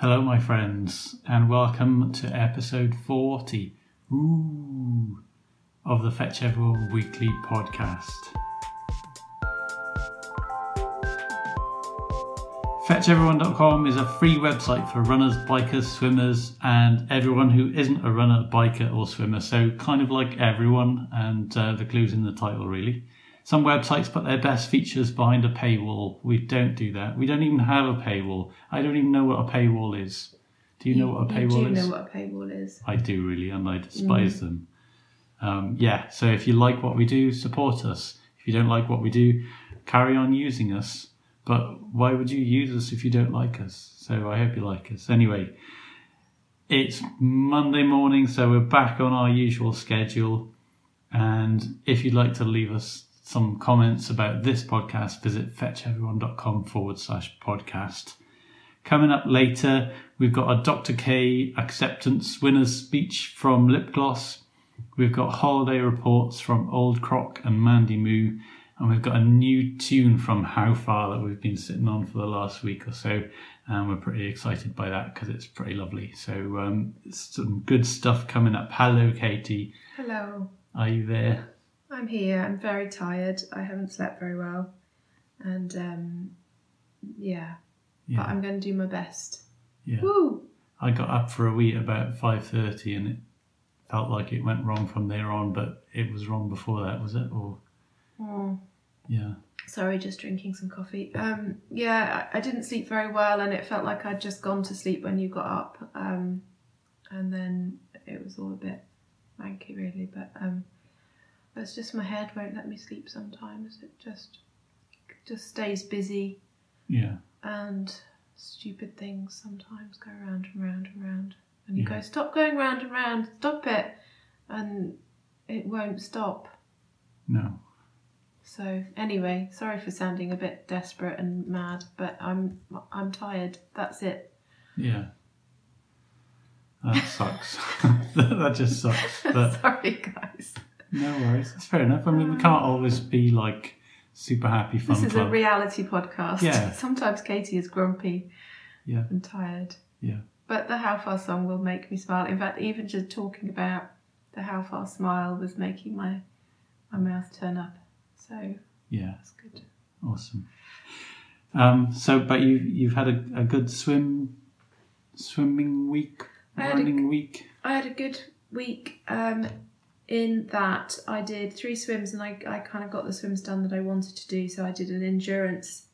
Hello, my friends, and welcome to episode 40 ooh, of the Fetch Everyone Weekly podcast. FetchEveryone.com is a free website for runners, bikers, swimmers, and everyone who isn't a runner, biker, or swimmer. So, kind of like everyone, and uh, the clue's in the title, really. Some websites put their best features behind a paywall. We don't do that. We don't even have a paywall. I don't even know what a paywall is. Do you, know what a you paywall do is? know what a paywall is. I do really, and I despise them. Um, yeah, so if you like what we do, support us. If you don't like what we do, carry on using us. But why would you use us if you don't like us? So I hope you like us. Anyway, it's Monday morning, so we're back on our usual schedule. And if you'd like to leave us some comments about this podcast, visit fetcheveryone.com forward slash podcast. Coming up later, we've got a Dr. K acceptance winner's speech from Lip Gloss. We've got holiday reports from Old Croc and Mandy Moo. And we've got a new tune from How Far that we've been sitting on for the last week or so. And we're pretty excited by that because it's pretty lovely. So, um, some good stuff coming up. Hello, Katie. Hello, Are you there? I'm here. I'm very tired. I haven't slept very well, and um, yeah, but I'm going to do my best. Yeah. Woo! I got up for a wee about 5.30 and it felt like it went wrong from there on, but it was wrong before that, was it? Or, Oh, yeah. sorry, just drinking some coffee. Um, yeah, I, I didn't sleep very well, and it felt like I'd just gone to sleep when you got up. Um, and then it was all a bit manky, really. But um, it's just my head won't let me sleep sometimes. It just just stays busy. Yeah. and stupid things sometimes go round and round and round. And you Yeah. go, stop going round and round, stop it. And it won't stop. No. So anyway, sorry for sounding a bit desperate and mad, but I'm I'm tired. That's it. Yeah. That sucks. that just sucks. But sorry guys. No worries. It's fair enough. I mean, we can't always be like super happy fun This is club. a reality podcast. Yeah. Sometimes Katie is grumpy yeah. and tired. Yeah. But the How Far song will make me smile. In fact, even just talking about the How Far smile was making my my mouth turn up. So Yeah. that's good. Awesome. Um, so, but you, you've had a, a good swim, swimming week, I had a running week. I had a good week um, in that I did three swims and I, I kind of got the swims done that I wanted to do. So I did an endurance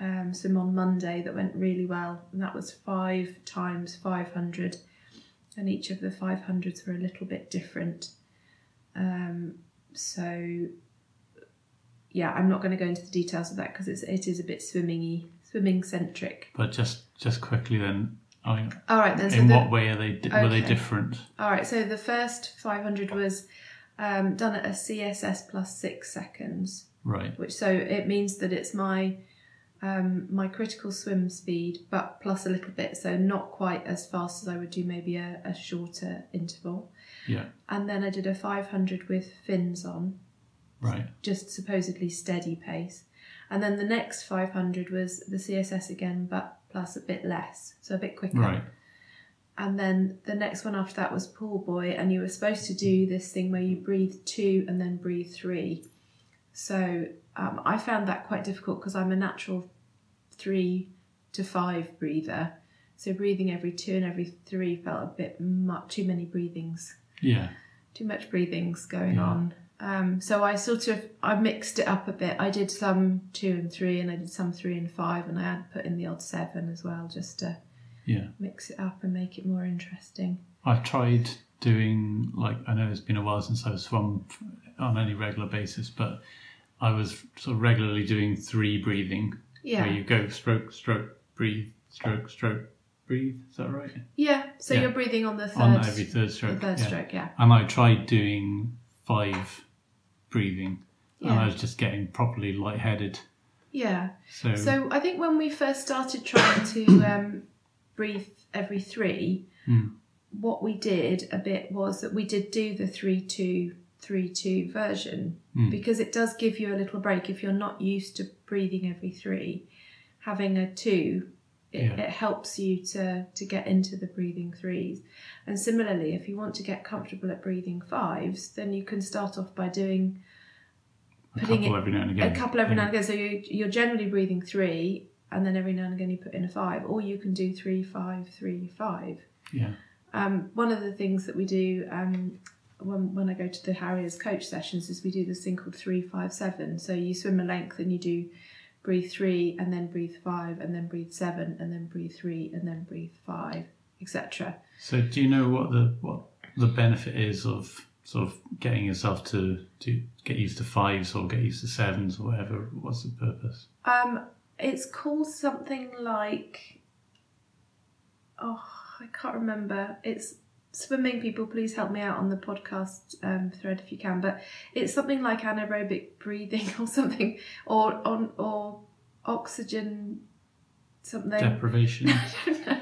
um, swim on Monday that went really well, and that was five times 500, and each of the 500s were a little bit different. Um, so yeah, I'm not going to go into the details of that because it's it is a bit swimmingy, swimming centric. But just just quickly then, I mean, All right then. So in the, what way are they di- were they different? All right, so the first 500 was um, done at a CSS plus six seconds, Right. which so it means that it's my um, my critical swim speed, but plus a little bit, so not quite as fast as I would do maybe a, a shorter interval. Yeah. And then I did a 500 with fins on, Right. just supposedly steady pace. And then the next 500 was the CSS again, but plus a bit less, so a bit quicker. Right. And then the next one after that was pull buoy, and you were supposed to do this thing where you breathe two and then breathe three. So um, I found that quite difficult because I'm a natural three to five breather. So breathing every two and every three felt a bit much, too many breathings, Yeah. too much breathings going Yeah. on. Um, so I sort of I mixed it up a bit. I did some two and three, and I did some three and five, and I had put in the odd seven as well, just to Yeah. mix it up and make it more interesting. I've tried doing like I know it's been a while since I've swum on any regular basis, but I was sort of regularly doing three breathing, Yeah. where you go stroke, stroke, breathe, stroke, stroke, breathe. Is that right? Yeah, so Yeah. you're breathing on the third, on every third stroke. third yeah. stroke, yeah. And I tried doing five breathing, and I was just getting properly lightheaded. Yeah. So, So I think when we first started trying to um, breathe every three, Hmm. what we did a bit was that we did do the three two three two version Hmm. because it does give you a little break if you're not used to breathing every three. Having a two it, Yeah. it helps you to to get into the breathing threes. And similarly, if you want to get comfortable at breathing fives, then you can start off by doing A Putting couple it- every now and again. a couple every yeah. now and again. So you, you're generally breathing three, and then every now and again you put in a five, or you can do three, five, three, five. Yeah. Um, one of the things that we do um, when, when I go to the Harriers coach sessions is we do this thing called three, five, seven. So you swim a length and you do breathe three, and then breathe five, and then breathe seven, and then breathe three, and then breathe five, etc. So do you know what the what the benefit is of sort of getting yourself to to get used to fives or get used to sevens or whatever? What's the purpose? Um, it's called something like oh, I can't remember. It's swimming. People, please help me out on the podcast um, thread if you can. But it's something like anaerobic breathing or something, or on or oxygen something. Deprivation. I don't know.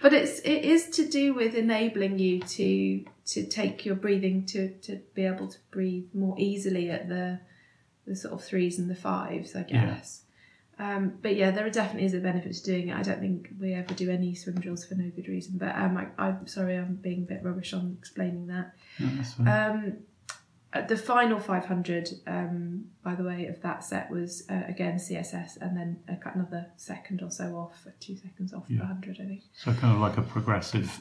But it's it is to do with enabling you to to take your breathing to to be able to breathe more easily at the the sort of threes and the fives, I Yeah. Um, but yeah, there are definitely is a benefit to doing it. I don't think we ever do any swim drills for no good reason. But um, I, I'm sorry, I'm being a bit rubbish on explaining that. no. Um, the final 500, um, by the way, of that set was uh, again CSS and then another second or so off, two seconds off Yeah. the 100, I think. so kind of like a progressive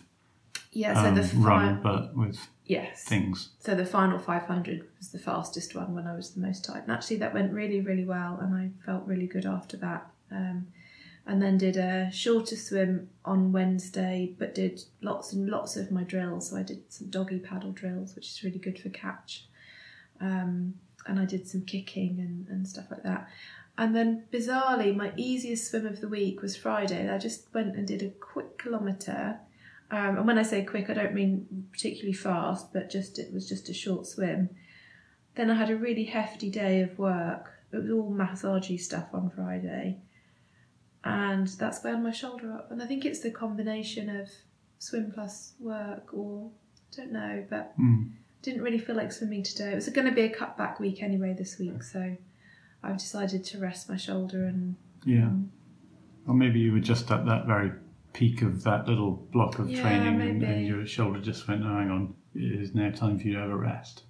Yeah, so um, the run, final, but with yes. things. So the final 500 was the fastest one when I was the most tired. And actually, that went really, really well, and I felt really good after that. Um, and then did a shorter swim on Wednesday, but did lots and lots of my drills. So I did some doggy paddle drills, which is really good for catch. Um, and I did some kicking and, and stuff like that. And then bizarrely, my easiest swim of the week was Friday. I just went and did a quick kilometre. Um, and when I say quick, I don't mean particularly fast, but just it was just a short swim. Then I had a really hefty day of work. It was all massagey stuff on Friday, and that's wound my shoulder up. And I think it's the combination of swim plus work, or I don't know, but Mm. didn't really feel like swimming today. It was going to be a cutback week anyway this week, so I've decided to rest my shoulder and Yeah. um, Or maybe you were just at that very peak of that little block of Yeah, training and, and your shoulder just went, oh, hang on, it is now time for you to have a rest.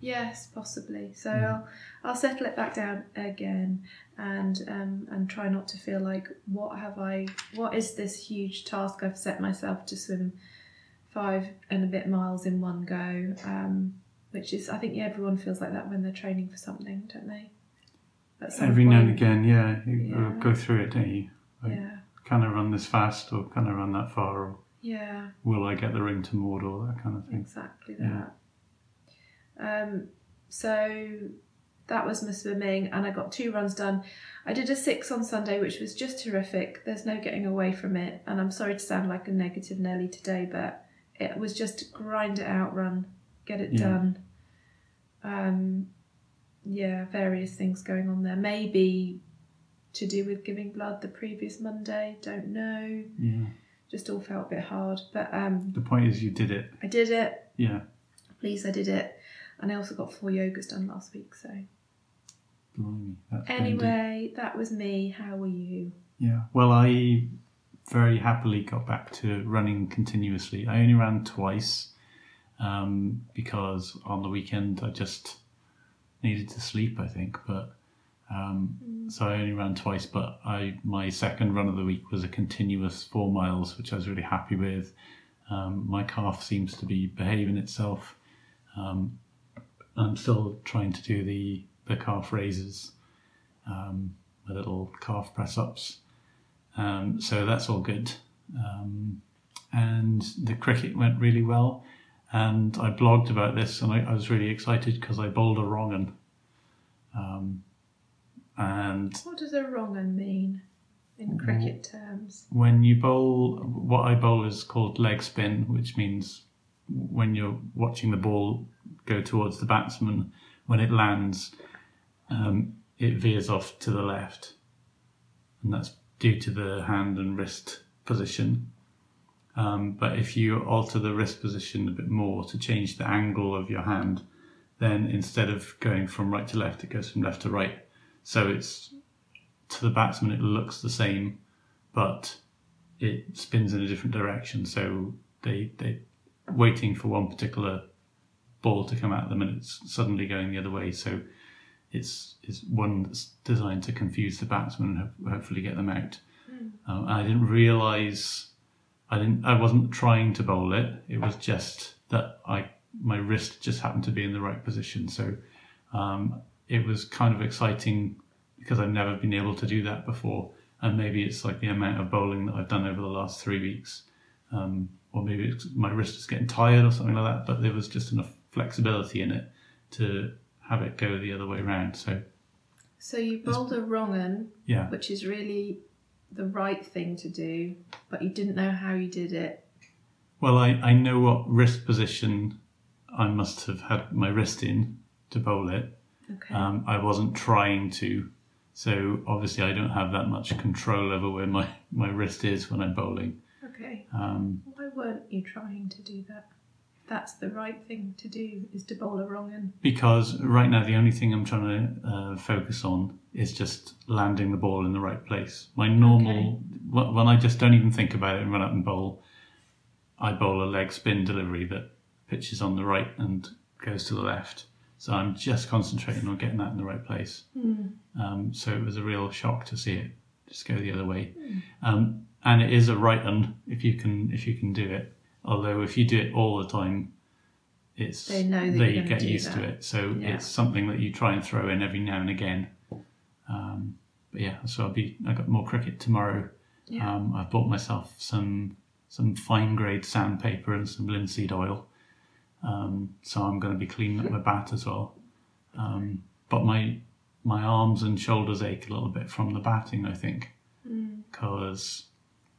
Yes, possibly. So Yeah. I'll I'll settle it back down again and um and try not to feel like what have I what is this huge task I've set myself to swim five and a bit miles in one go. Um which is I think everyone feels like that when they're training for something, don't they? Every now and again, yeah, you Yeah. go through it, don't you? Yeah. Can I run this fast or can I run that far or Yeah. will I get the ring to Mordor, that kind of thing. Exactly Yeah. that. Um, so that was my swimming, and I got two runs done. I did a six on Sunday, which was just terrific. There's no getting away from it, and I'm sorry to sound like a negative Nelly today, but it was just grind it out, run, get it Yeah. done. Um, yeah, various things going on there. Maybe to do with giving blood the previous Monday. Don't know. Yeah. Just all felt a bit hard, but um, The point is you did it. I did it. Yeah. Please, I did it. And I also got four yogas done last week. So Blimey, anyway, that was me. How were you? Yeah. Well, I very happily got back to running continuously. I only ran twice um, because on the weekend I just needed to sleep, I think. But um, so I only ran twice. But I my second run of the week was a continuous four miles, which I was really happy with. Um, my calf seems to be behaving itself. Um, I'm still trying to do the the calf raises, um, my little calf press ups. Um, so that's all good. Um, and the cricket went really well. And I blogged about this, and I, I was really excited because I bowled a wrong un. And What does a wrong un mean in cricket terms? when you bowl, what I bowl is called leg spin, which means when you're watching the ball go towards the batsman, when it lands, um, it veers off to the left, and that's due to the hand and wrist position. Um, but if you alter the wrist position a bit more to change the angle of your hand, then instead of going from right to left, it goes from left to right. So it's to the batsman, it looks the same, but it spins in a different direction. So they they waiting for one particular ball to come out of them, and it's suddenly going the other way. So it's it's one that's designed to confuse the batsman and ho- hopefully get them out. Um, I didn't realise I didn't I wasn't trying to bowl it. It was just that I my wrist just happened to be in the right position. So um, it was kind of exciting because I've never been able to do that before. And maybe it's like the amount of bowling that I've done over the last three weeks. Um, or maybe it's, my wrist is getting tired or something like that. But there was just enough flexibility in it to have it go the other way around. So So you bowled a wrong un, yeah, which is really the right thing to do, but you didn't know how you did it. Well, I, I know what wrist position I must have had my wrist in to bowl it. Okay. Um, I wasn't trying to, so obviously I don't have that much control over where my, my wrist is when I'm bowling. okay. Um, Why weren't you trying to do that? That's the right thing to do, is to bowl a wrong un. because right now the only thing I'm trying to uh, focus on is just landing the ball in the right place. My normal, wh- when I just don't even think about it and run up and bowl, I bowl a leg spin delivery that pitches on the right and goes to the left. So I'm just concentrating on getting that in the right place. Um, so it was a real shock to see it just go the other way. Um, and it is a right un if you can if you can do it. Although if you do it all the time, it's They know that they get used to it. So Yeah. it's something that you try and throw in every now and again. Um, but yeah, so I'll be. I got more cricket tomorrow. Yeah. Um, I've bought myself some some fine grade sandpaper and some linseed oil. Um, so I'm going to be cleaning up my bat as well. Um, but my my arms and shoulders ache a little bit from the batting. I think because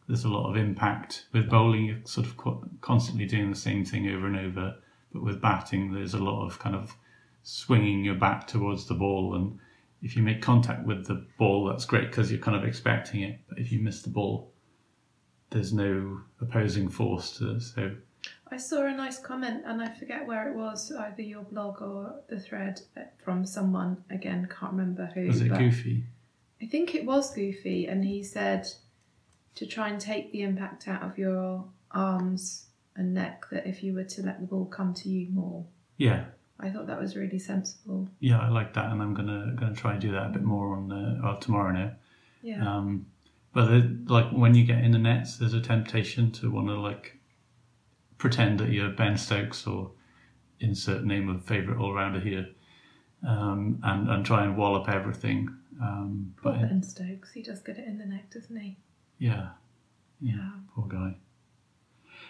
there's a lot of impact with bowling. You're sort of co- constantly doing the same thing over and over. But with batting, there's a lot of kind of swinging your back towards the ball and if you make contact with the ball, that's great because you're kind of expecting it. But if you miss the ball, there's no opposing force to so I saw a nice comment, and I forget where it was, either your blog or the thread uh, from someone. Again, can't remember who. was it but goofy? I think it was Goofy, and he said to try and take the impact out of your arms and neck. That if you were to let the ball come to you more, Yeah, I thought that was really sensible. yeah, I like that, and I'm gonna gonna try and do that a bit more on uh, well, tomorrow now. Yeah. Um, but the, like when you get in the nets, there's a temptation to want to like pretend that you're Ben Stokes or insert name of favourite all rounder here, um, and and try and wallop everything. Um, Poor but Ben Stokes, he does get it in the neck, doesn't he? yeah, yeah, Yeah. poor guy.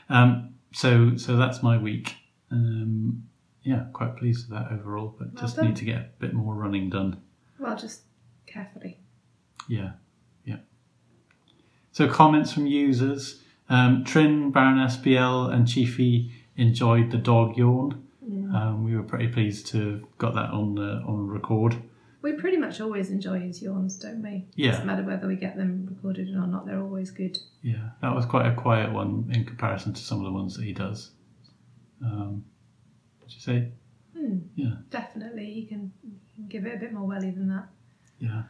Um, so so that's my week. Um, yeah, quite pleased with that overall, but Well just done. need to get a bit more running done. Well, just carefully. Yeah, yeah. So comments from users. Um, Trin, Baroness BL, and Chiefy enjoyed the dog yawn. Um, we were pretty pleased to have got that on uh, on record. We pretty much always enjoy his yawns, don't we? Yeah. Doesn't matter whether we get them recorded or not, they're always good. Yeah, that was quite a quiet one in comparison to some of the ones that he does. Um, what'd you say? Hmm. Yeah, Definitely, you can, you can give it a bit more welly than that. yeah.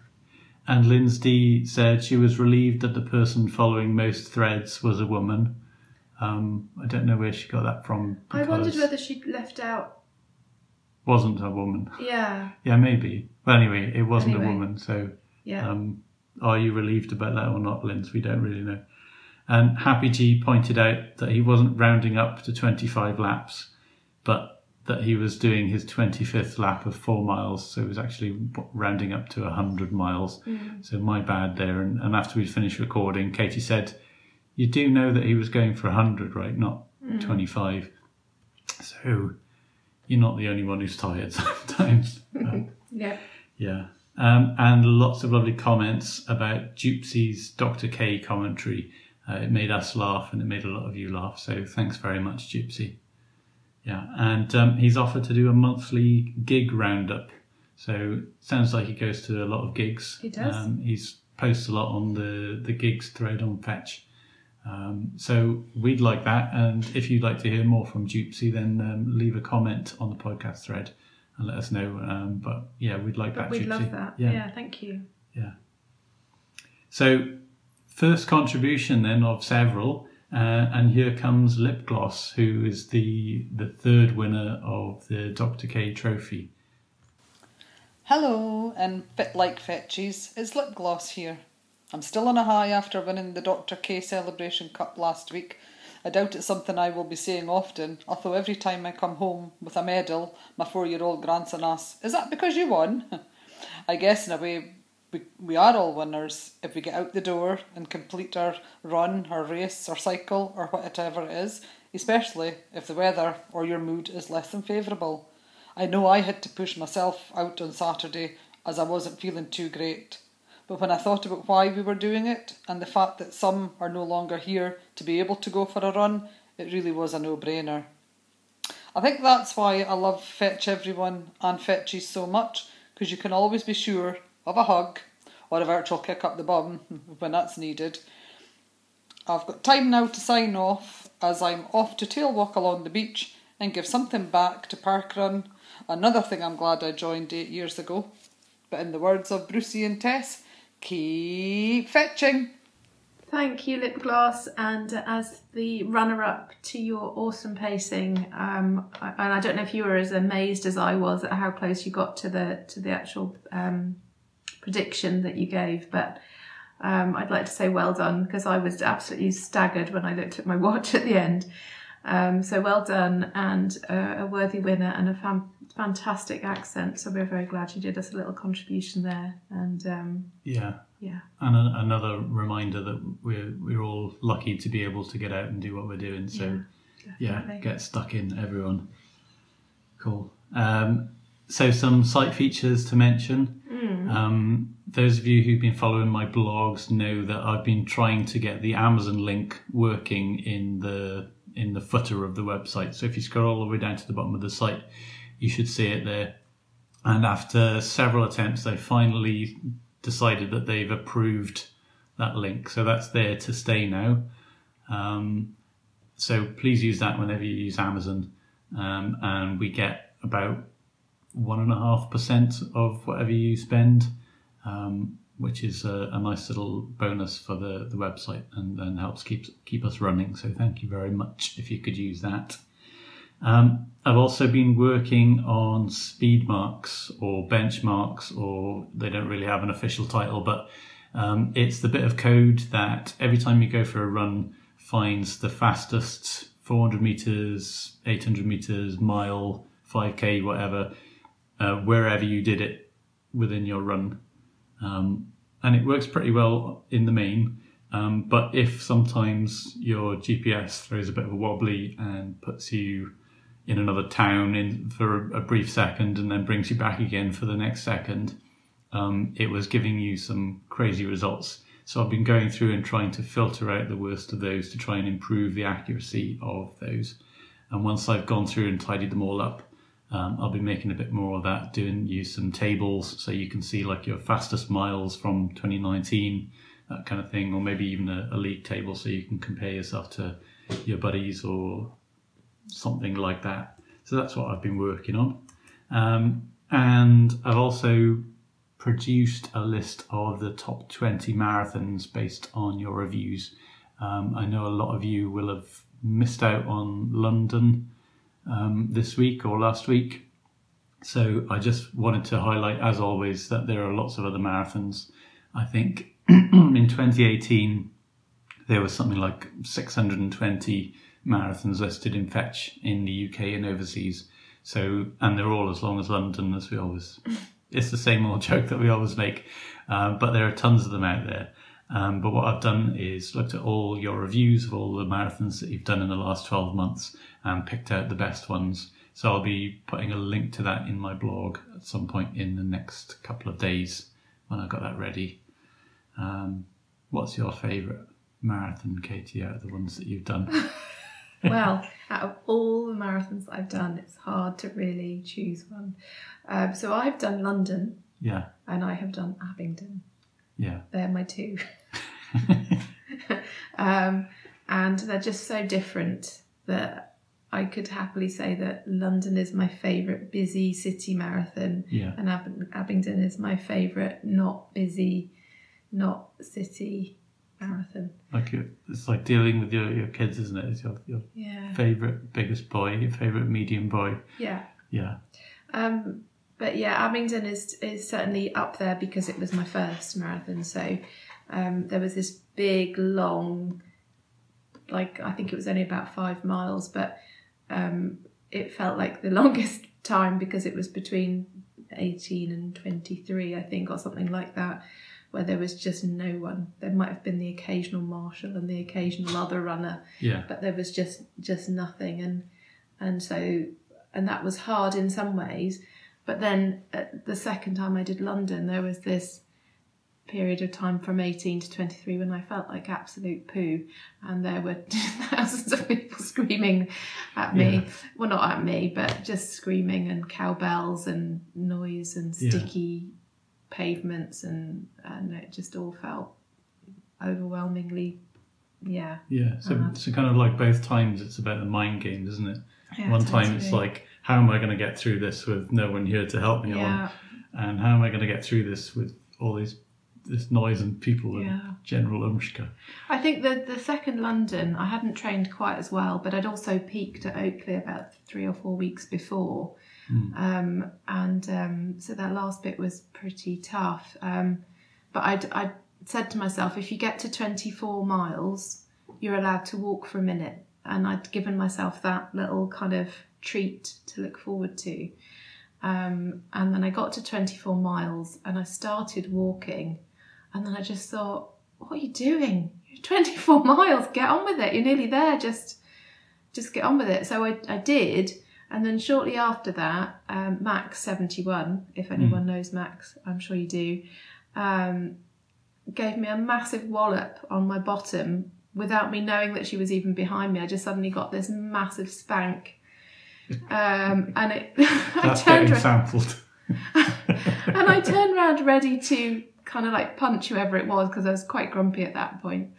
And Lindsay said she was relieved that the person following most threads was a woman. Um, I don't know where she got that from. I wondered whether she'd left out. wasn't a woman. Yeah, Yeah, maybe. But anyway, it wasn't Anyway. a woman. So, yeah. um, are you relieved about that or not, Linz? We don't really know. And Happy G pointed out that he wasn't rounding up to 25 laps, but that he was doing his 25th lap of four miles. So he was actually rounding up to 100 miles. So my bad there. And, and after we'd finished recording, Katie said, You do know that he was going for 100, right? Not 25. So you're not the only one who's tired sometimes. Yeah. yeah. Um, and lots of lovely comments about Gypsy's Dr. K commentary. Uh, it made us laugh and it made a lot of you laugh. So thanks very much, Gypsy. Yeah. And um, he's offered to do a monthly gig roundup. So sounds like he goes to a lot of gigs. He does. Um, he's posts a lot on the, the gigs thread on Fetch. Um, so we'd like that. And if you'd like to hear more from Gypsy, then um, leave a comment on the podcast thread and let us know. Um, but yeah, we'd like But that. we'd Gypsy. love that. Yeah. Yeah. thank you. Yeah. So first contribution then of several. Uh, and here comes Lip Gloss, who is the the third winner of the Dr. K Trophy. Hello, and fit like fetches, it's Lip Gloss here. I'm still on a high after winning the Dr. K Celebration Cup last week. I doubt it's something I will be saying often, although every time I come home with a medal, my four year old grandson asks, Is that because you won? I guess in a way we, are all winners if we get out the door and complete our run, our race, our cycle, or whatever it is, especially if the weather or your mood is less than favourable. I know I had to push myself out on Saturday as I wasn't feeling too great. But when I thought about why we were doing it and the fact that some are no longer here to be able to go for a run, it really was a no brainer. I think that's why I love Fetch Everyone and Fetchies so much, because you can always be sure of a hug or a virtual kick up the bum when that's needed. I've got time now to sign off as I'm off to tail walk along the beach and give something back to Parkrun, another thing I'm glad I joined eight years ago. But in the words of Brucey and Tess, keep fetching. Thank you, Lip Gloss. And as the runner up to your awesome pacing, um, I, and I don't know if you were as amazed as I was at how close you got to the to the actual um, prediction that you gave, but um, I'd like to say well done because I was absolutely staggered when I looked at my watch at the end. Um, so well done and uh, a worthy winner and a fantastic accent. So we're very glad you did us a little contribution there. And um, Yeah. yeah, And a, another reminder that we're we're all lucky to be able to get out and do what we're doing. So yeah, definitely. get stuck in, everyone. Cool. Um, so some site features to mention. Um, those of you who've been following my blogs know that I've been trying to get the Amazon link working in the in the footer of the website. So if you scroll all the way down to the bottom of the site, you should see it there. And after several attempts, they finally decided that they've approved that link. So that's there to stay now. Um, so please use that whenever you use Amazon. Um, and we get about one and a half percent of whatever you spend, um, which is a, a nice little bonus for the, the website and, and helps keep keep us running. So thank you very much if you could use that. Um, I've also been working on speed marks or benchmarks, or they don't really have an official title, but um, it's the bit of code that every time you go for a run finds the fastest 400 meters, 800 meters, mile, 5k, whatever, uh, wherever you did it within your run. Um, and it works pretty well in the main. Um, but if sometimes your GPS throws a bit of a wobbly and puts you in another town in for a, a brief second and then brings you back again for the next second, um, it was giving you some crazy results. So I've been going through and trying to filter out the worst of those to try and improve the accuracy of those. And once I've gone through and tidied them all up, um, I'll be making a bit more of that, doing use some tables so you can see like your fastest miles from 2019, that kind of thing, or maybe even a, a league table so you can compare yourself to your buddies or something like that. So that's what I've been working on. Um, and I've also produced a list of the top 20 marathons based on your reviews. Um, I know a lot of you will have missed out on London um, this week or last week. So I just wanted to highlight, as always, that there are lots of other marathons. I think in 2018 there was something like 620 marathons listed in Fetch in the UK and overseas. So, and they're all as long as London, as we always. It's the same old joke that we always make, um, but there are tons of them out there. Um, but what I've done is looked at all your reviews of all the marathons that you've done in the last 12 months and picked out the best ones. So I'll be putting a link to that in my blog at some point in the next couple of days when I've got that ready. Um, what's your favourite marathon, Katie, out of the ones that you've done? well, out of all the marathons that I've done, it's hard to really choose one. Um, so I've done London yeah, and I have done Abingdon. yeah, They're my two. um, and they're just so different that I could happily say that London is my favourite busy city marathon yeah, and Ab- Abingdon is my favourite not busy, not city marathon. Like you it's like dealing with your, your kids, isn't it? It's your, your Yeah. favourite biggest boy, your favourite medium boy. Yeah. Yeah. Um, but yeah, Abingdon is is certainly up there because it was my first marathon. So um, there was this big, long, like I think it was only about five miles, but um, it felt like the longest time because it was between eighteen and twenty three, I think, or something like that. Where there was just no one. There might have been the occasional marshal and the occasional other runner, Yeah. but there was just just nothing and and so and that was hard in some ways but then uh, the second time I did London there was this period of time from 18 to 23 when I felt like absolute poo and there were thousands of people screaming at me Yeah. well not at me but just screaming and cowbells and noise and Yeah. sticky pavements and and it just all felt overwhelmingly yeah Yeah. So, so kind of like both times it's about the mind games, isn't it? Yeah, One time it's like, how am I going to get through this with no one here to help me yeah on? And how am I going to get through this with all these this noise and people and general umshka? I think the the second London, I hadn't trained quite as well, but I'd also peaked at Oakley about three or four weeks before, um, and um, so that last bit was pretty tough. Um, but I'd, I'd said to myself, if you get to twenty four miles, you're allowed to walk for a minute, and I'd given myself that little kind of treat to look forward to. Um, and then I got to 24 miles and I started walking. And then I just thought, what are you doing? You're 24 miles, get on with it. You're nearly there. Just just get on with it. So I, I did. And then shortly after that, um, Max 71, if anyone knows Max, I'm sure you do, um, gave me a massive wallop on my bottom without me knowing that she was even behind me. I just suddenly got this massive spank. Um, and it, I That's turned getting ra- sampled. and I turned around ready to kind of like punch whoever it was because I was quite grumpy at that point.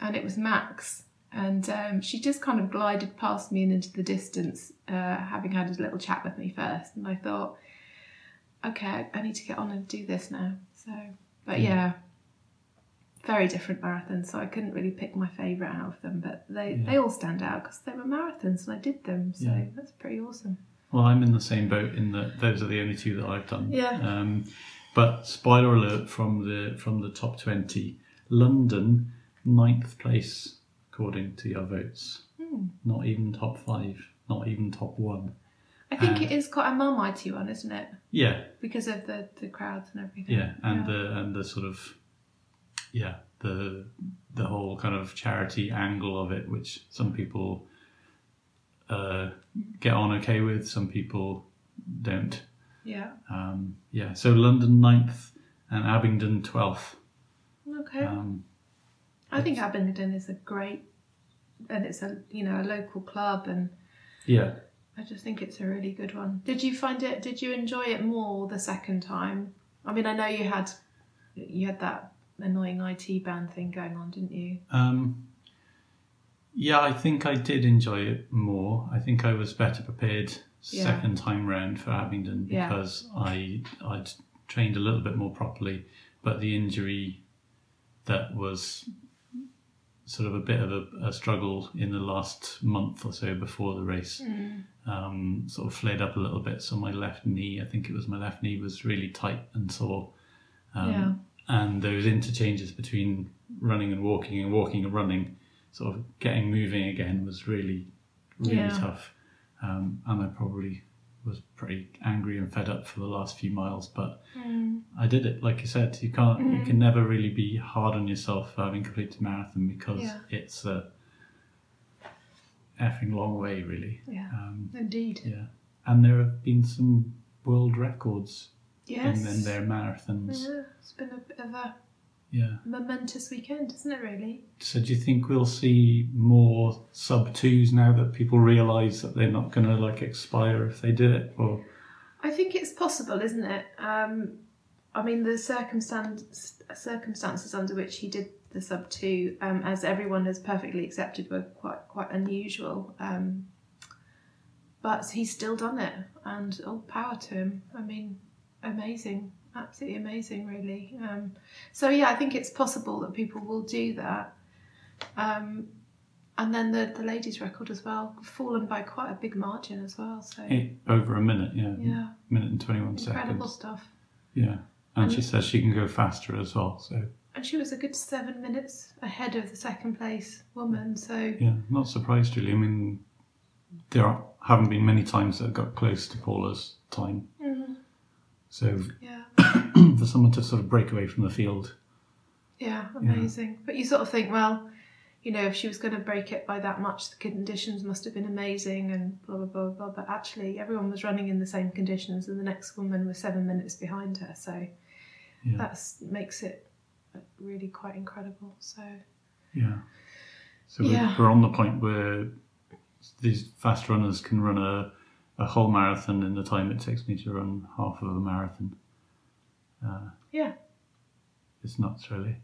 And it was Max. And um, she just kind of glided past me and into the distance, uh, having had a little chat with me first. And I thought, okay, I need to get on and do this now. So, but yeah, very different marathons. So I couldn't really pick my favourite out of them, but they, Yeah. they all stand out because they were marathons and I did them. So Yeah. that's pretty awesome. Well, I'm in the same boat in that those are the only two that I've done. Yeah. Um, but spoiler alert from the from the top twenty, London ninth place according to your votes. Hmm. Not even top five. Not even top one. I think Um, it is quite a Marmite one, isn't it? Yeah, Because of the, the crowds and everything. yeah, and the and the sort of yeah the the whole kind of charity angle of it, which some people uh, get on okay with, some people don't. Yeah. Um, yeah, so London 9th and Abingdon 12th. Okay. Um, I think Abingdon is a great, and it's a you know a local club, and yeah, I just think it's a really good one. Did you find it? Did you enjoy it more the second time? I mean, I know you had you had that annoying IT band thing going on, didn't you? um, yeah, I think I did enjoy it more. I think I was better prepared Yeah. second time round for Abingdon Yeah. because I I'd trained a little bit more properly, but the injury that was sort of a bit of a, a struggle in the last month or so before the race um, sort of flared up a little bit. So my left knee, I think it was my left knee, was really tight and sore. Um, Yeah. And those interchanges between running and walking and walking and running, sort of getting moving again, was really, really Yeah. tough. Um, and I probably was pretty angry and fed up for the last few miles, but I did it. Like you said, you can't, Mm-hmm. you can never really be hard on yourself for having completed a marathon because Yeah. it's a effing long way, really. Yeah. Um, Indeed. yeah, and there have been some world records Yes. in, in their marathons. Yeah, it's been a bit of a Yeah. momentous weekend, isn't it? Really. So do you think we'll see more sub twos now that people realise that they're not going to like expire if they do it? Or I think it's possible, isn't it? Um, I mean, the circumstance, circumstances under which he did the sub two, um, as everyone has perfectly accepted, were quite quite unusual. Um, but he's still done it, and all power to him. I mean, amazing, absolutely amazing, really. Um, so yeah, I think it's possible that people will do that. Um, and then the the ladies' record as well, fallen by quite a big margin as well. So over a minute, yeah. yeah, Minute and 21 seconds. incredible stuff. Yeah. And she says she can go faster as well. So, And she was a good seven minutes ahead of the second place woman. So yeah, not surprised really. I mean, there are, haven't been many times that got close to Paula's time. Mhm. So, yeah, for someone to sort of break away from the field, yeah, amazing. But you sort of think, well, you know, if she was going to break it by that much, the conditions must have been amazing and blah blah blah blah. But actually, everyone was running in the same conditions, and the next woman was seven minutes behind her. So Yeah. that's makes it uh, really quite incredible. So yeah. So we're, we're on the point where these fast runners can run a, a whole marathon in the time it takes me to run half of a marathon. Uh, yeah, it's nuts, really.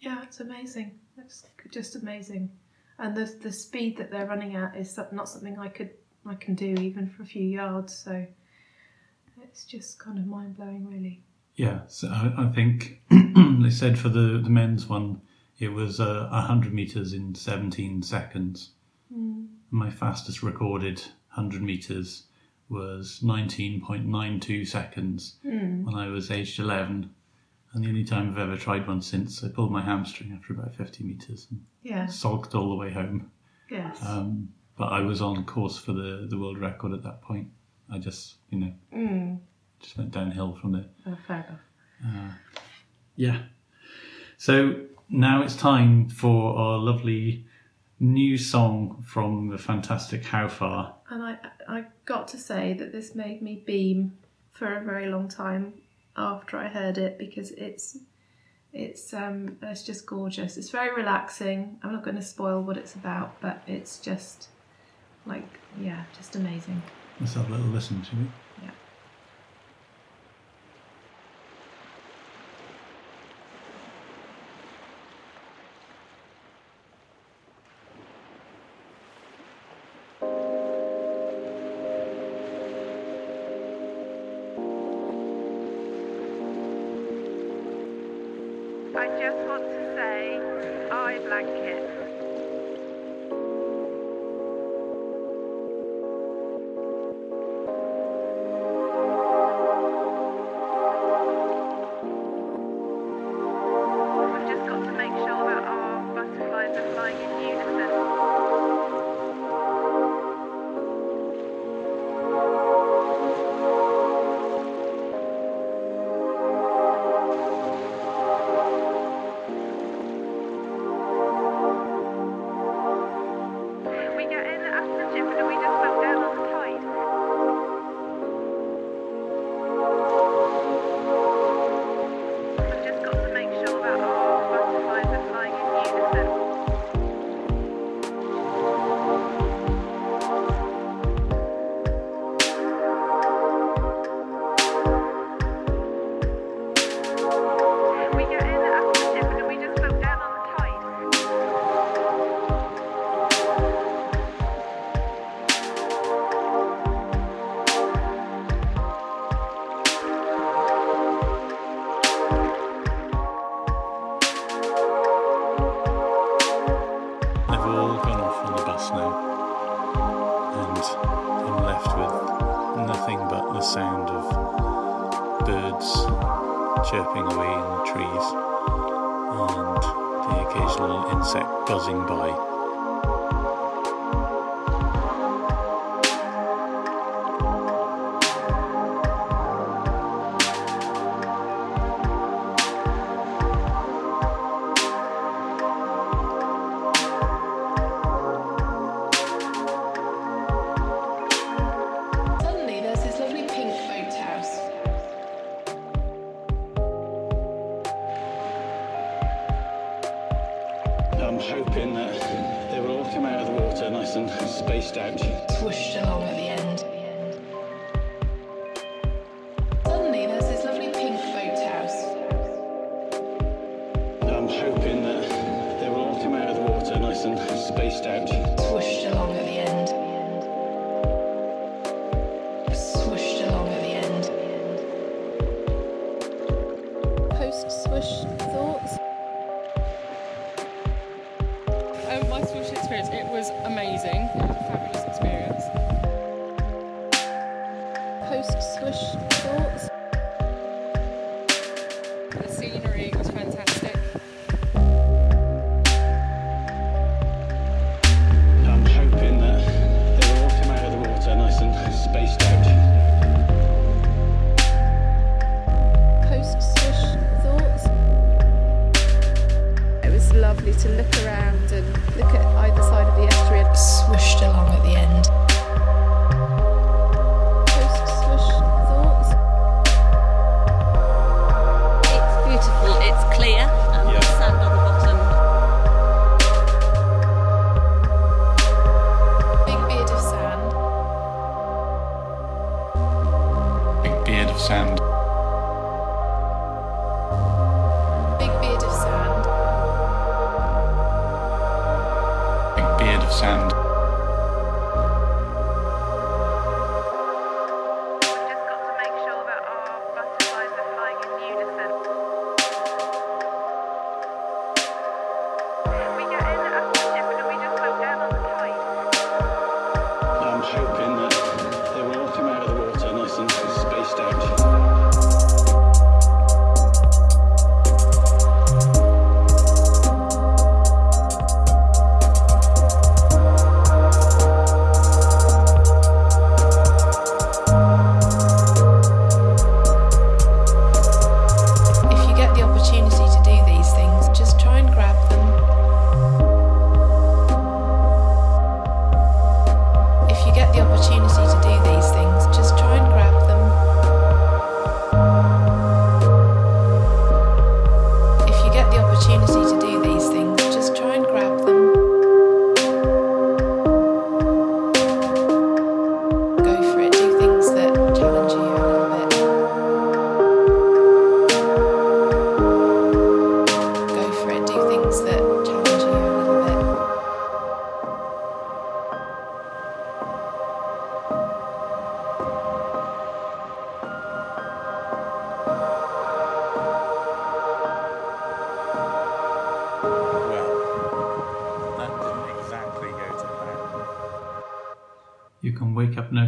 yeah, it's amazing. It's just amazing, and the the speed that they're running at is not something I could I can do even for a few yards. So it's just kind of mind blowing, really. Yeah, so I, I think they said for the, the men's one, it was uh, 100 metres in 17 seconds. My fastest recorded 100 metres was 19.92 seconds when I was aged 11. And the only time I've ever tried one since, I pulled my hamstring after about 50 metres and Yeah. sulked all the way home. Yes. Um, but I was on course for the, the world record at that point. I just, you know, mm. just went downhill from there. oh, fair enough. Yeah. So now it's time for our lovely new song from the fantastic How Far. And I, I got to say that this made me beam for a very long time after I heard it because it's it's um it's just gorgeous. It's very relaxing. I'm not going to spoil what it's about, but it's just like yeah, just amazing. Let's have a little listen to it. Post swish thoughts. The scenery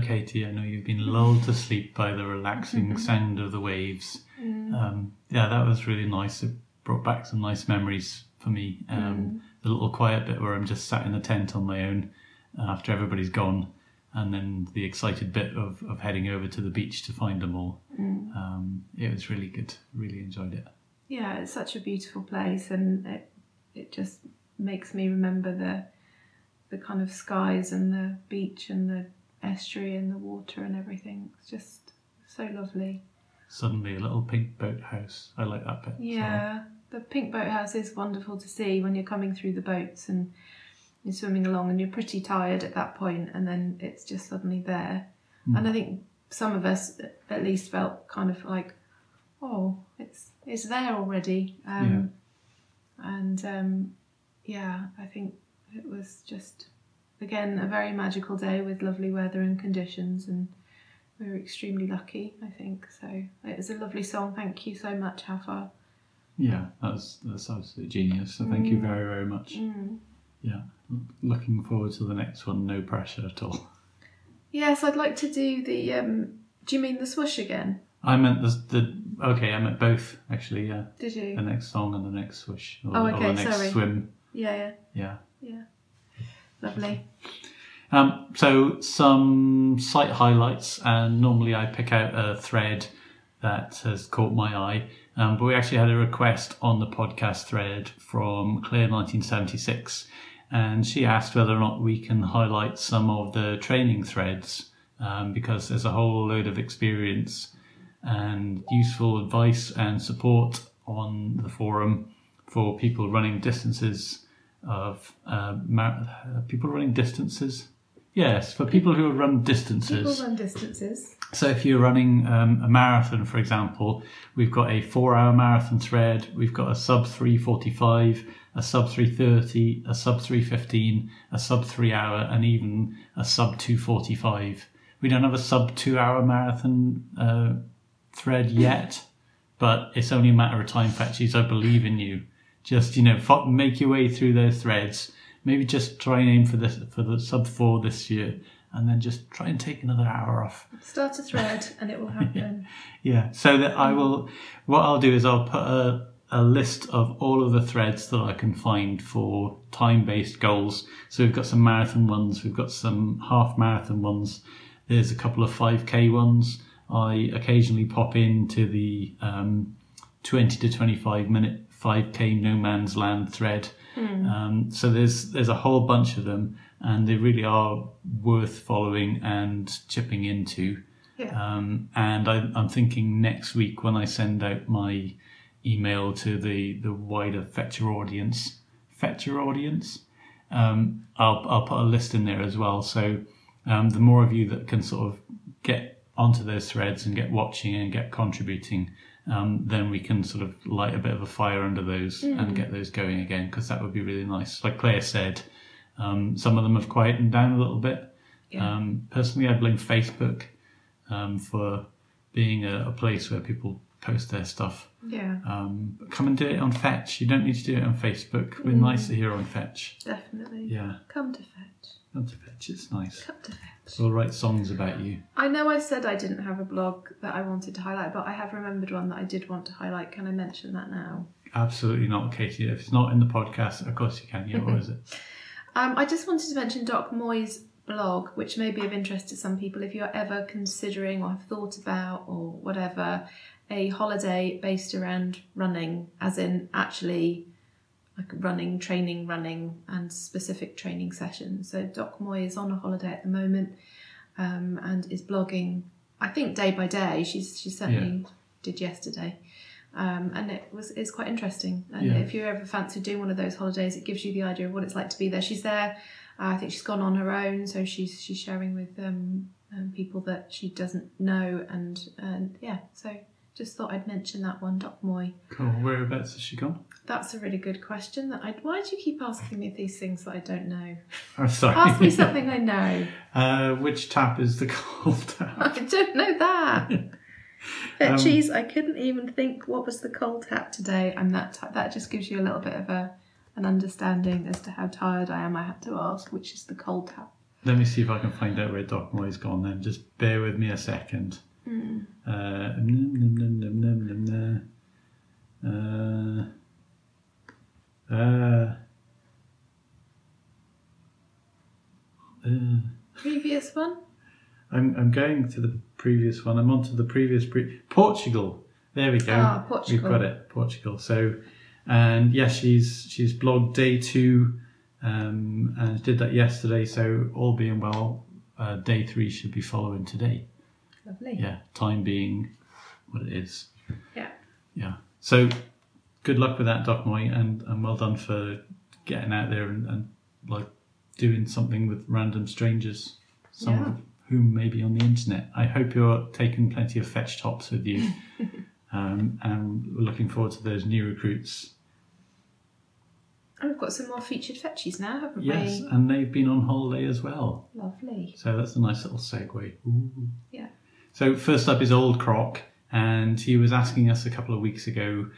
Katie. I know you've been lulled to sleep by the relaxing sound of the waves. Um, yeah, that was really nice. It brought back some nice memories for me. Um, The little quiet bit where I'm just sat in the tent on my own after everybody's gone, and then the excited bit of, of heading over to the beach to find them all. Um, it was really good. Really enjoyed it. yeah, it's such a beautiful place, and it it just makes me remember the the kind of skies and the beach and the estuary and the water and everything. It's just so lovely. Suddenly, a little pink boathouse. I like that bit. so- Yeah, the pink boathouse is wonderful to see when you're coming through the boats and you're swimming along and you're pretty tired at that point, and then it's just suddenly there. And I think some of us at least felt kind of like, oh, it's it's there already. Um, And um, yeah, I think it was just again a very magical day with lovely weather and conditions and. We were extremely lucky, I think. So it was a lovely song. Thank you so much, Hafar. Yeah, that's that's absolute genius. So thank you very very much. Yeah, looking forward to the next one. No pressure at all. Yes, I'd like to do the. Um, do you mean the swoosh again? I meant the, the okay. I meant both actually. Yeah, Did you? the next song and the next swish or, Oh, or okay, the next sorry. swim. Yeah, yeah, Yeah. yeah. Lovely. Um, so some site highlights, and normally I pick out a thread that has caught my eye. Um, but we actually had a request on the podcast thread from Claire 1976, and she asked whether or not we can highlight some of the training threads um, because there's a whole load of experience and useful advice and support on the forum for people running distances of uh, mar- uh, people running distances. Yes, for people who run distances. People run distances. So if you're running um, a marathon, for example, we've got a four-hour marathon thread. We've got a sub 345, a sub 330, a sub 315, a sub three-hour, and even a sub 245. We don't have a sub two-hour marathon uh, thread yet, but it's only a matter of time, Fetchies. I believe in you. Just you know, make your way through those threads maybe just try and aim for this for the sub four this year, and then just try and take another hour off. Start a thread and it will happen. Yeah. So that I will. What I'll do is I'll put a a list of all of the threads that I can find for time based goals. So we've got some marathon ones, we've got some half marathon ones. There's a couple of 5k ones. I occasionally pop into the um, 20 to 25 minute 5k no man's land thread. Um, so there's there's a whole bunch of them, and they really are worth following and chipping into. Yeah. Um, and I, I'm thinking next week when I send out my email to the, the wider Fetcher audience, Fetcher audience, um, I'll, I'll put a list in there as well. So um, the more of you that can sort of get onto those threads and get watching and get contributing, um, then we can sort of light a bit of a fire under those and get those going again because that would be really nice. Like Claire said, um, some of them have quietened down a little bit. Yeah. Um, personally, I blame Facebook um, for being a, a place where people post their stuff. Yeah, Um, but come and do it on Fetch. You don't need to do it on Facebook. We're nicer here on Fetch. definitely. Yeah, Come to fetch. come to Fetch. It's nice. Come to fetch. We'll write songs about you. I know I said I didn't have a blog that I wanted to highlight, but I have remembered one that I did want to highlight. Can I mention that now? Absolutely not, Katie. If it's not in the podcast, of course you can. Yeah, what is it? Um, I just wanted to mention Doc Moy's blog, which may be of interest to some people if you're ever considering or have thought about or whatever a holiday based around running, as in actually like running, training, running, and specific training sessions. So Doc Moy is on a holiday at the moment um, and is blogging. I think day by day. She's she certainly did yesterday. Um, and it was it's quite interesting. And Yeah. if you ever fancy doing one of those holidays, it gives you the idea of what it's like to be there. She's there. Uh, I think she's gone on her own, so she's she's sharing with um, um, people that she doesn't know, and and yeah. So just thought I'd mention that one, Doc Moy. Cool. Whereabouts has she gone? That's a really good question. That I why do you keep asking me these things that I don't know? Oh, sorry. Ask me something I know. Uh, which tap is the cold tap? I don't know that. Um, Fetchies, I couldn't even think what was the cold tap today. I'm that ti that just gives you a little bit of a an understanding as to how tired I am. I had to ask which is the cold tap. Let me see if I can find out where Doc Moy's gone then. Just bear with me a second. Hmm. Uh, num, num, num. Uh, uh, Previous one. I'm, I'm going to the previous one. I'm on to the previous pre- Portugal. There we go. Ah, Portugal. We've got it. Portugal. So, and yes, she's she's blogged day two, um, and did that yesterday. So all being well, uh, day three should be following today. Lovely. Yeah, time being what it is. Yeah. Yeah. So good luck with that, Doc Moy, and, and well done for getting out there and, and like doing something with random strangers, some Yeah. of whom may be on the internet. I hope you're taking plenty of fetch tops with you. um, and we're looking forward to those new recruits. And we've got some more featured fetchies now, haven't Yes, we? Yes, and they've been on holiday as well. Lovely. So that's a nice little segue. Ooh. Yeah. So first up is Old Croc, and he was asking us a couple of weeks ago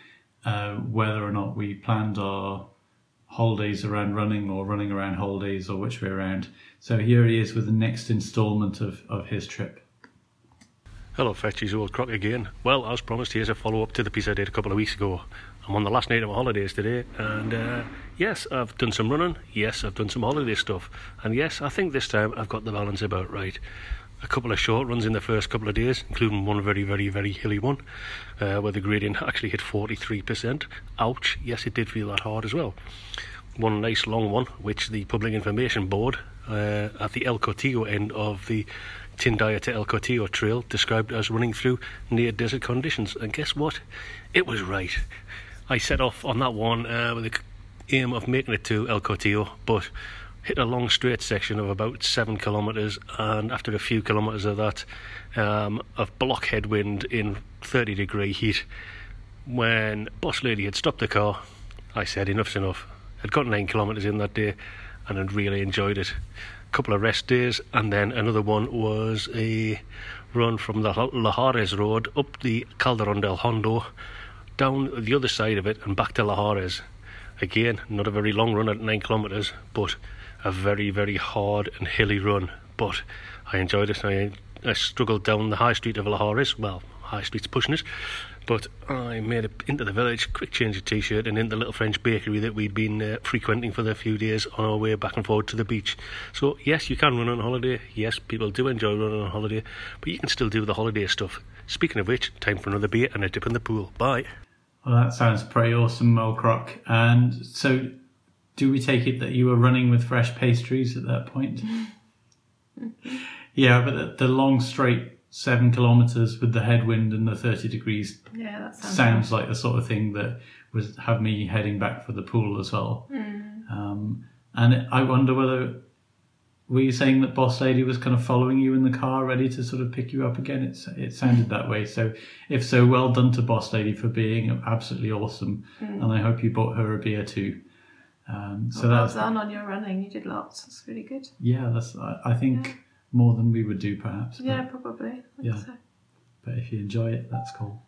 uh, whether or not we planned our holidays around running or running around holidays or which way around. So here he is with the next instalment of, of his trip. Hello, Fetchies, old croc again. Well, as promised, here's a follow up to the piece I did a couple of weeks ago. I'm on the last night of my holidays today, and uh, yes, I've done some running. Yes, I've done some holiday stuff, and yes, I think this time I've got the balance about right. A couple of short runs in the first couple of days, including one very, very, very hilly one, uh, where the gradient actually hit 43%. Ouch, yes, it did feel that hard as well. One nice long one, which the Public Information Board uh, at the El Cotillo end of the Tindaya to El Cotillo trail described as running through near desert conditions. And guess what? It was right. I set off on that one uh, with the aim of making it to El Cotillo, but hit a long straight section of about seven kilometres, and after a few kilometres of that, um, of block headwind in 30 degree heat, when boss lady had stopped the car, I said enough's enough. I'd got nine kilometres in that day, and I'd really enjoyed it. A couple of rest days, and then another one was a run from the Lajares Road up the Calderon del Hondo, down the other side of it, and back to Lajares. Again, not a very long run at nine kilometres, but a very, very hard and hilly run. But I enjoyed it. I, I struggled down the high street of Lajares. Well, high street's pushing it. But I made it into the village, quick change of t-shirt, and into the little French bakery that we'd been uh, frequenting for the few days on our way back and forward to the beach. So yes, you can run on holiday. Yes, people do enjoy running on holiday, but you can still do the holiday stuff. Speaking of which, time for another beer and a dip in the pool. Bye. Well, that sounds pretty awesome, Mel Croc. And so, do we take it that you were running with fresh pastries at that point? yeah, but the, the long straight seven kilometres with the headwind and the 30 degrees Yeah, that sounds. sounds like the sort of thing that would have me heading back for the pool as well. Um, and I wonder whether were you saying that Boss Lady was kind of following you in the car, ready to sort of pick you up again? It it sounded that way. So if so, well done to Boss Lady for being absolutely awesome, and I hope you bought her a beer too. Um, so well that's done on your running. You did lots. That's really good. yeah, that's I, I think more than we would do perhaps. Yeah, probably. I think Yeah. so. but if you enjoy it, that's cool.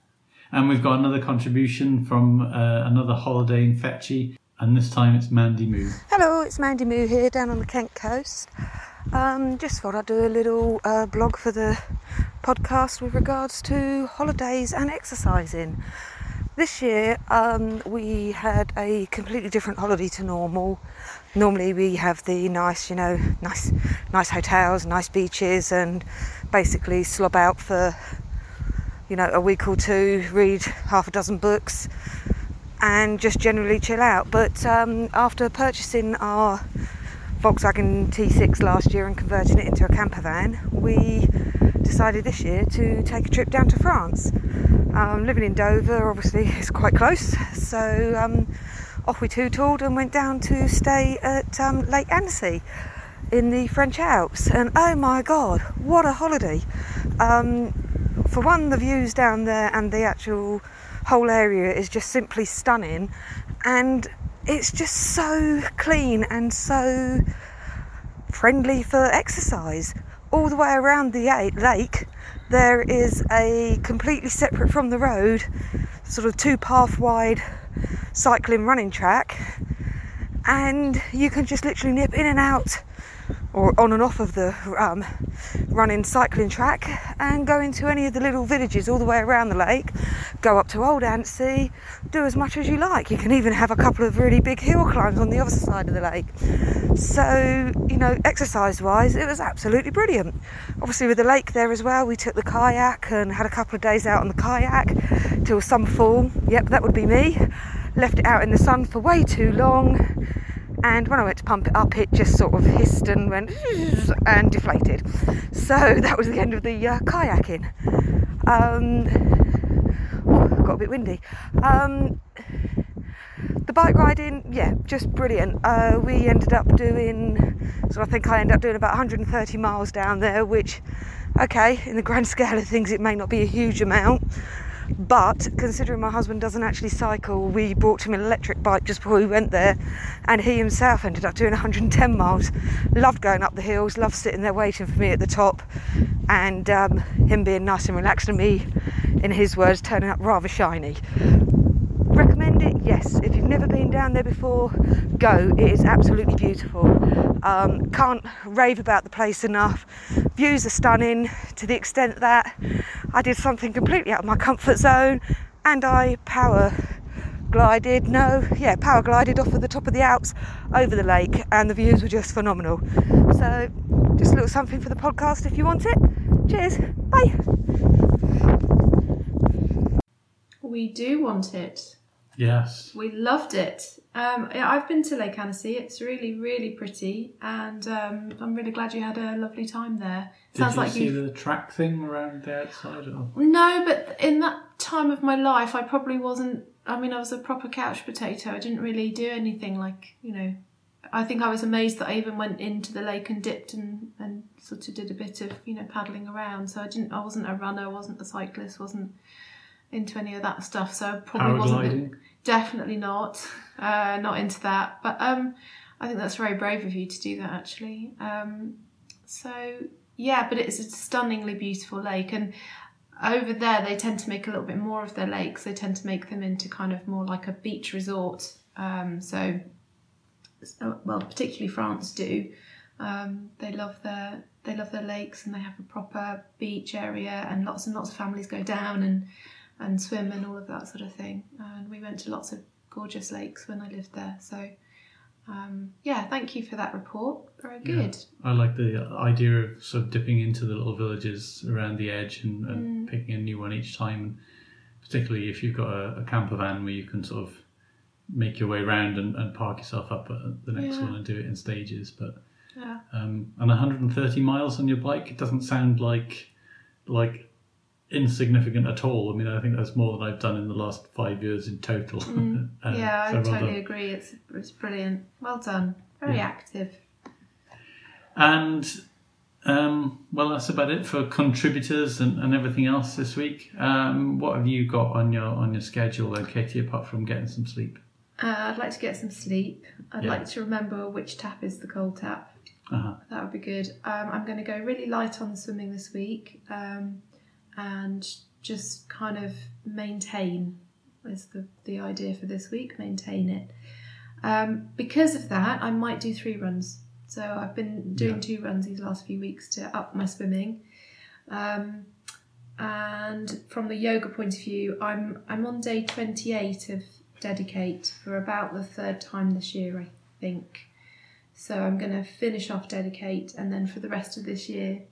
And we've got another contribution from uh, another holiday in Fetchy, and this time it's Mandy Moo. Hello, it's Mandy Moo here down on the Kent coast. Um, just thought I'd do a little uh, blog for the podcast with regards to holidays and exercising. This year um, we had a completely different holiday to normal. Normally we have the nice, you know, nice, nice hotels, nice beaches, and basically slob out for, you know, a week or two, read half a dozen books, and just generally chill out. But um, after purchasing our Volkswagen T6 last year and converting it into a camper van, we decided this year to take a trip down to France. Um, living in Dover, obviously, is quite close, so um, off we tootled and went down to stay at um, Lake Annecy in the French Alps. And oh my God, what a holiday! Um, for one, the views down there and the actual whole area is just simply stunning, and it's just so clean and so friendly for exercise. All the way around the lake, there is a completely separate from the road, sort of two path wide cycling running track, and you can just literally nip in and out or on and off of the um, running cycling track and go into any of the little villages all the way around the lake, go up to Old Annecy, do as much as you like. You can even have a couple of really big hill climbs on the other side of the lake. So, you know, exercise wise, it was absolutely brilliant. Obviously, with the lake there as well, we took the kayak and had a couple of days out on the kayak till some fall. Yep, that would be me. Left it out in the sun for way too long and when I went to pump it up, it just sort of hissed and went and deflated. So that was the end of the uh, kayaking. Um, oh, got a bit windy. Um, the bike riding, yeah, just brilliant. Uh, we ended up doing, so I think I ended up doing about 130 miles down there, which, okay, in the grand scale of things, it may not be a huge amount. But considering my husband doesn't actually cycle, we bought him an electric bike just before we went there, and he himself ended up doing 110 miles. Loved going up the hills, loved sitting there waiting for me at the top, and um, him being nice and relaxed, and me, in his words, turning up rather shiny. It? Yes. If you've never been down there before, go. It is absolutely beautiful. Um, can't rave about the place enough. Views are stunning to the extent that I did something completely out of my comfort zone and I power glided, no, yeah, power glided off of the top of the Alps over the lake and the views were just phenomenal. So, just a little something for the podcast if you want it. Cheers. Bye. We do want it. Yes. We loved it. Um, yeah, I've been to Lake Annecy. It's really, really pretty, and um, I'm really glad you had a lovely time there. Did Sounds you like see you. the track thing around the outside? Or? No, but in that time of my life, I probably wasn't. I mean, I was a proper couch potato. I didn't really do anything like you know. I think I was amazed that I even went into the lake and dipped and, and sort of did a bit of you know paddling around. So I didn't. I wasn't a runner. wasn't a cyclist. wasn't into any of that stuff. So I probably wasn't. Definitely not. Uh, not into that. But um, I think that's very brave of you to do that, actually. Um, so yeah, but it's a stunningly beautiful lake, and over there they tend to make a little bit more of their lakes. They tend to make them into kind of more like a beach resort Um, so, so, well, particularly France do. Um, they love their they love their lakes and they have a proper beach area and lots and lots of families go down and and swim and all of that sort of thing. And we went to lots of gorgeous lakes when I lived there. So um, yeah, thank you for that report. Very good. I like the idea of sort of dipping into the little villages around the edge and, and Mm. picking a new one each time. And particularly if you've got a, a camper van where you can sort of make your way around and, and park yourself up at the next Yeah. one and do it in stages. But Yeah. um, and 130 miles on your bike, it doesn't sound like like insignificant at all. I mean, I think that's more than I've done in the last five years in total. Mm. Uh, yeah, I so well totally done. agree. It's it's brilliant. Well done. Very Yeah. active. And um, well, that's about it for contributors and, and everything else this week. Um, what have you got on your on your schedule, then, Katie? Apart from getting some sleep. Uh, I'd like to get some sleep. I'd Yeah. like to remember which tap is the cold tap. Uh-huh. That would be good. Um, I'm going to go really light on swimming this week um, and just kind of maintain is the, the idea for this week, maintain it. Um, because of that, I might do three runs. So I've been doing Yeah. two runs these last few weeks to up my swimming. Um, and from the yoga point of view, I'm I'm on day 28 of Dedicate for about the third time this year, I think. So I'm going to finish off Dedicate, and then for the rest of this year,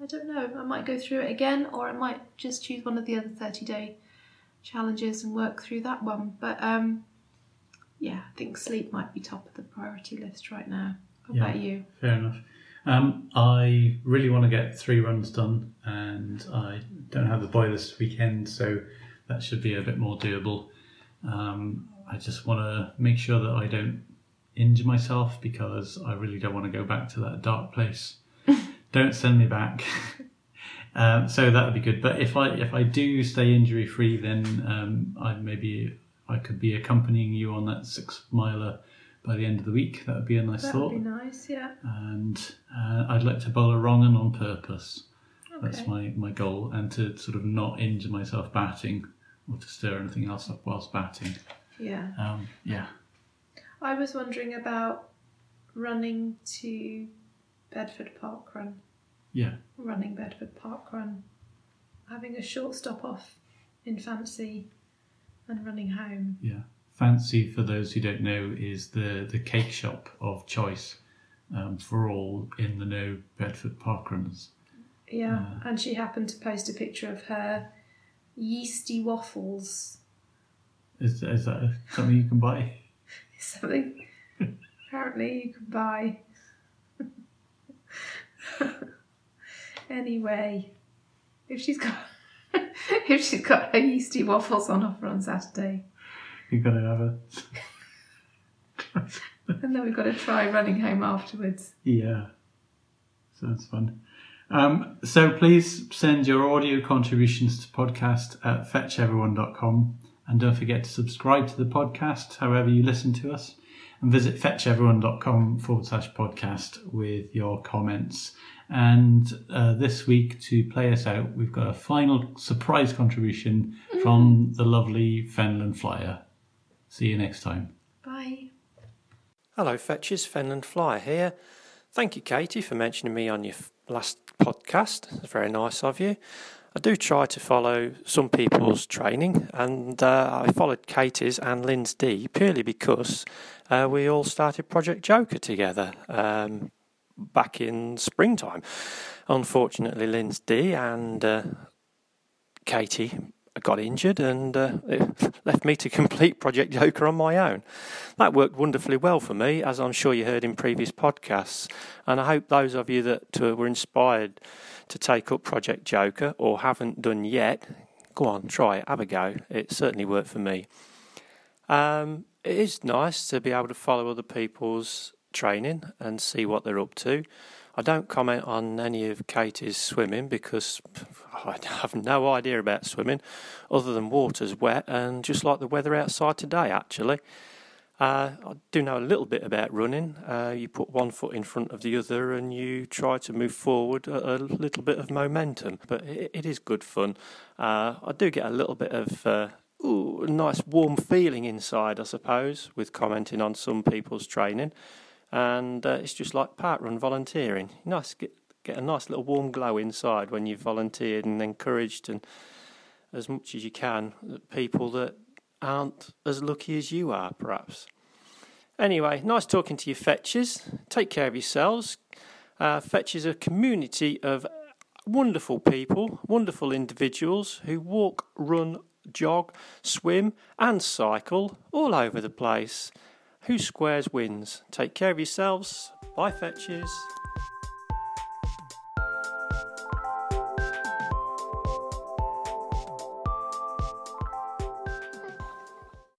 I don't know. I might go through it again, or I might just choose one of the other 30 day challenges and work through that one. But um, yeah, I think sleep might be top of the priority list right now. What Yeah. about you? Fair enough. Um, I really want to get three runs done, and I don't have the boy this weekend, so that should be a bit more doable. Um, I just want to make sure that I don't injure myself because I really don't want to go back to that dark place. Don't send me back. um, so that would be good. But if I if I do stay injury free, then um, I maybe I could be accompanying you on that six miler by the end of the week. That would be a nice thought. That'd be nice, yeah. and uh, I'd like to bowl a wrong un on purpose. Okay. That's my, my goal, and to sort of not injure myself batting or to stir anything else up whilst batting. Yeah. Um, yeah, I was wondering about running to Bedford Park Run, yeah, running Bedford Park Run, having a short stop off in Fancy, and running home. yeah. Fancy, for those who don't know, is the, the cake shop of choice um, for all in the know Bedford park runs. Yeah, and she happened to post a picture of her yeasty waffles. Is, is that something you can buy? Something apparently you can buy. anyway, if she's got if she's got her yeasty waffles on offer on Saturday, You've got to have a and then we've got to try running home afterwards. Yeah, sounds fun. Um, so please send your audio contributions to podcast at fetcheveryone.com and don't forget to subscribe to the podcast however you listen to us and visit fetcheveryone.com forward slash podcast with your comments. And uh, this week, to play us out, we've got a final surprise contribution from the lovely Fenland Flyer. See you next time. Bye. Hello, Fetches, Fenland Flyer here. Thank you, Katie, for mentioning me on your f- last podcast. It's very nice of you. I do try to follow some people's training, and uh, I followed Katie's and Lynn's D purely because uh, we all started Project Joker together um, back in springtime. Unfortunately, Lynn's D and uh, Katie got injured and uh, left me to complete Project Joker on my own. That worked wonderfully well for me, as I'm sure you heard in previous podcasts. And I hope those of you that uh, were inspired to take up Project Joker or haven't done yet, go on, try it, have a go. It certainly worked for me. Um, it is nice to be able to follow other people's training and see what they're up to. I don't comment on any of Katie's swimming because I have no idea about swimming other than water's wet and just like the weather outside today, actually. Uh, I do know a little bit about running. Uh, you put one foot in front of the other and you try to move forward a, little bit of momentum, but it, it is good fun. Uh, I do get a little bit of uh, ooh, a nice warm feeling inside, I suppose, with commenting on some people's training. And uh, it's just like parkrun volunteering. Nice, get, get a nice little warm glow inside when you've volunteered and encouraged and as much as you can people that aren't as lucky as you are, perhaps. Anyway, nice talking to you, Fetches. Take care of yourselves. Uh, Fetch a community of wonderful people, wonderful individuals who walk, run, jog, swim, and cycle all over the place. Who squares wins. Take care of yourselves. Bye, Fetches.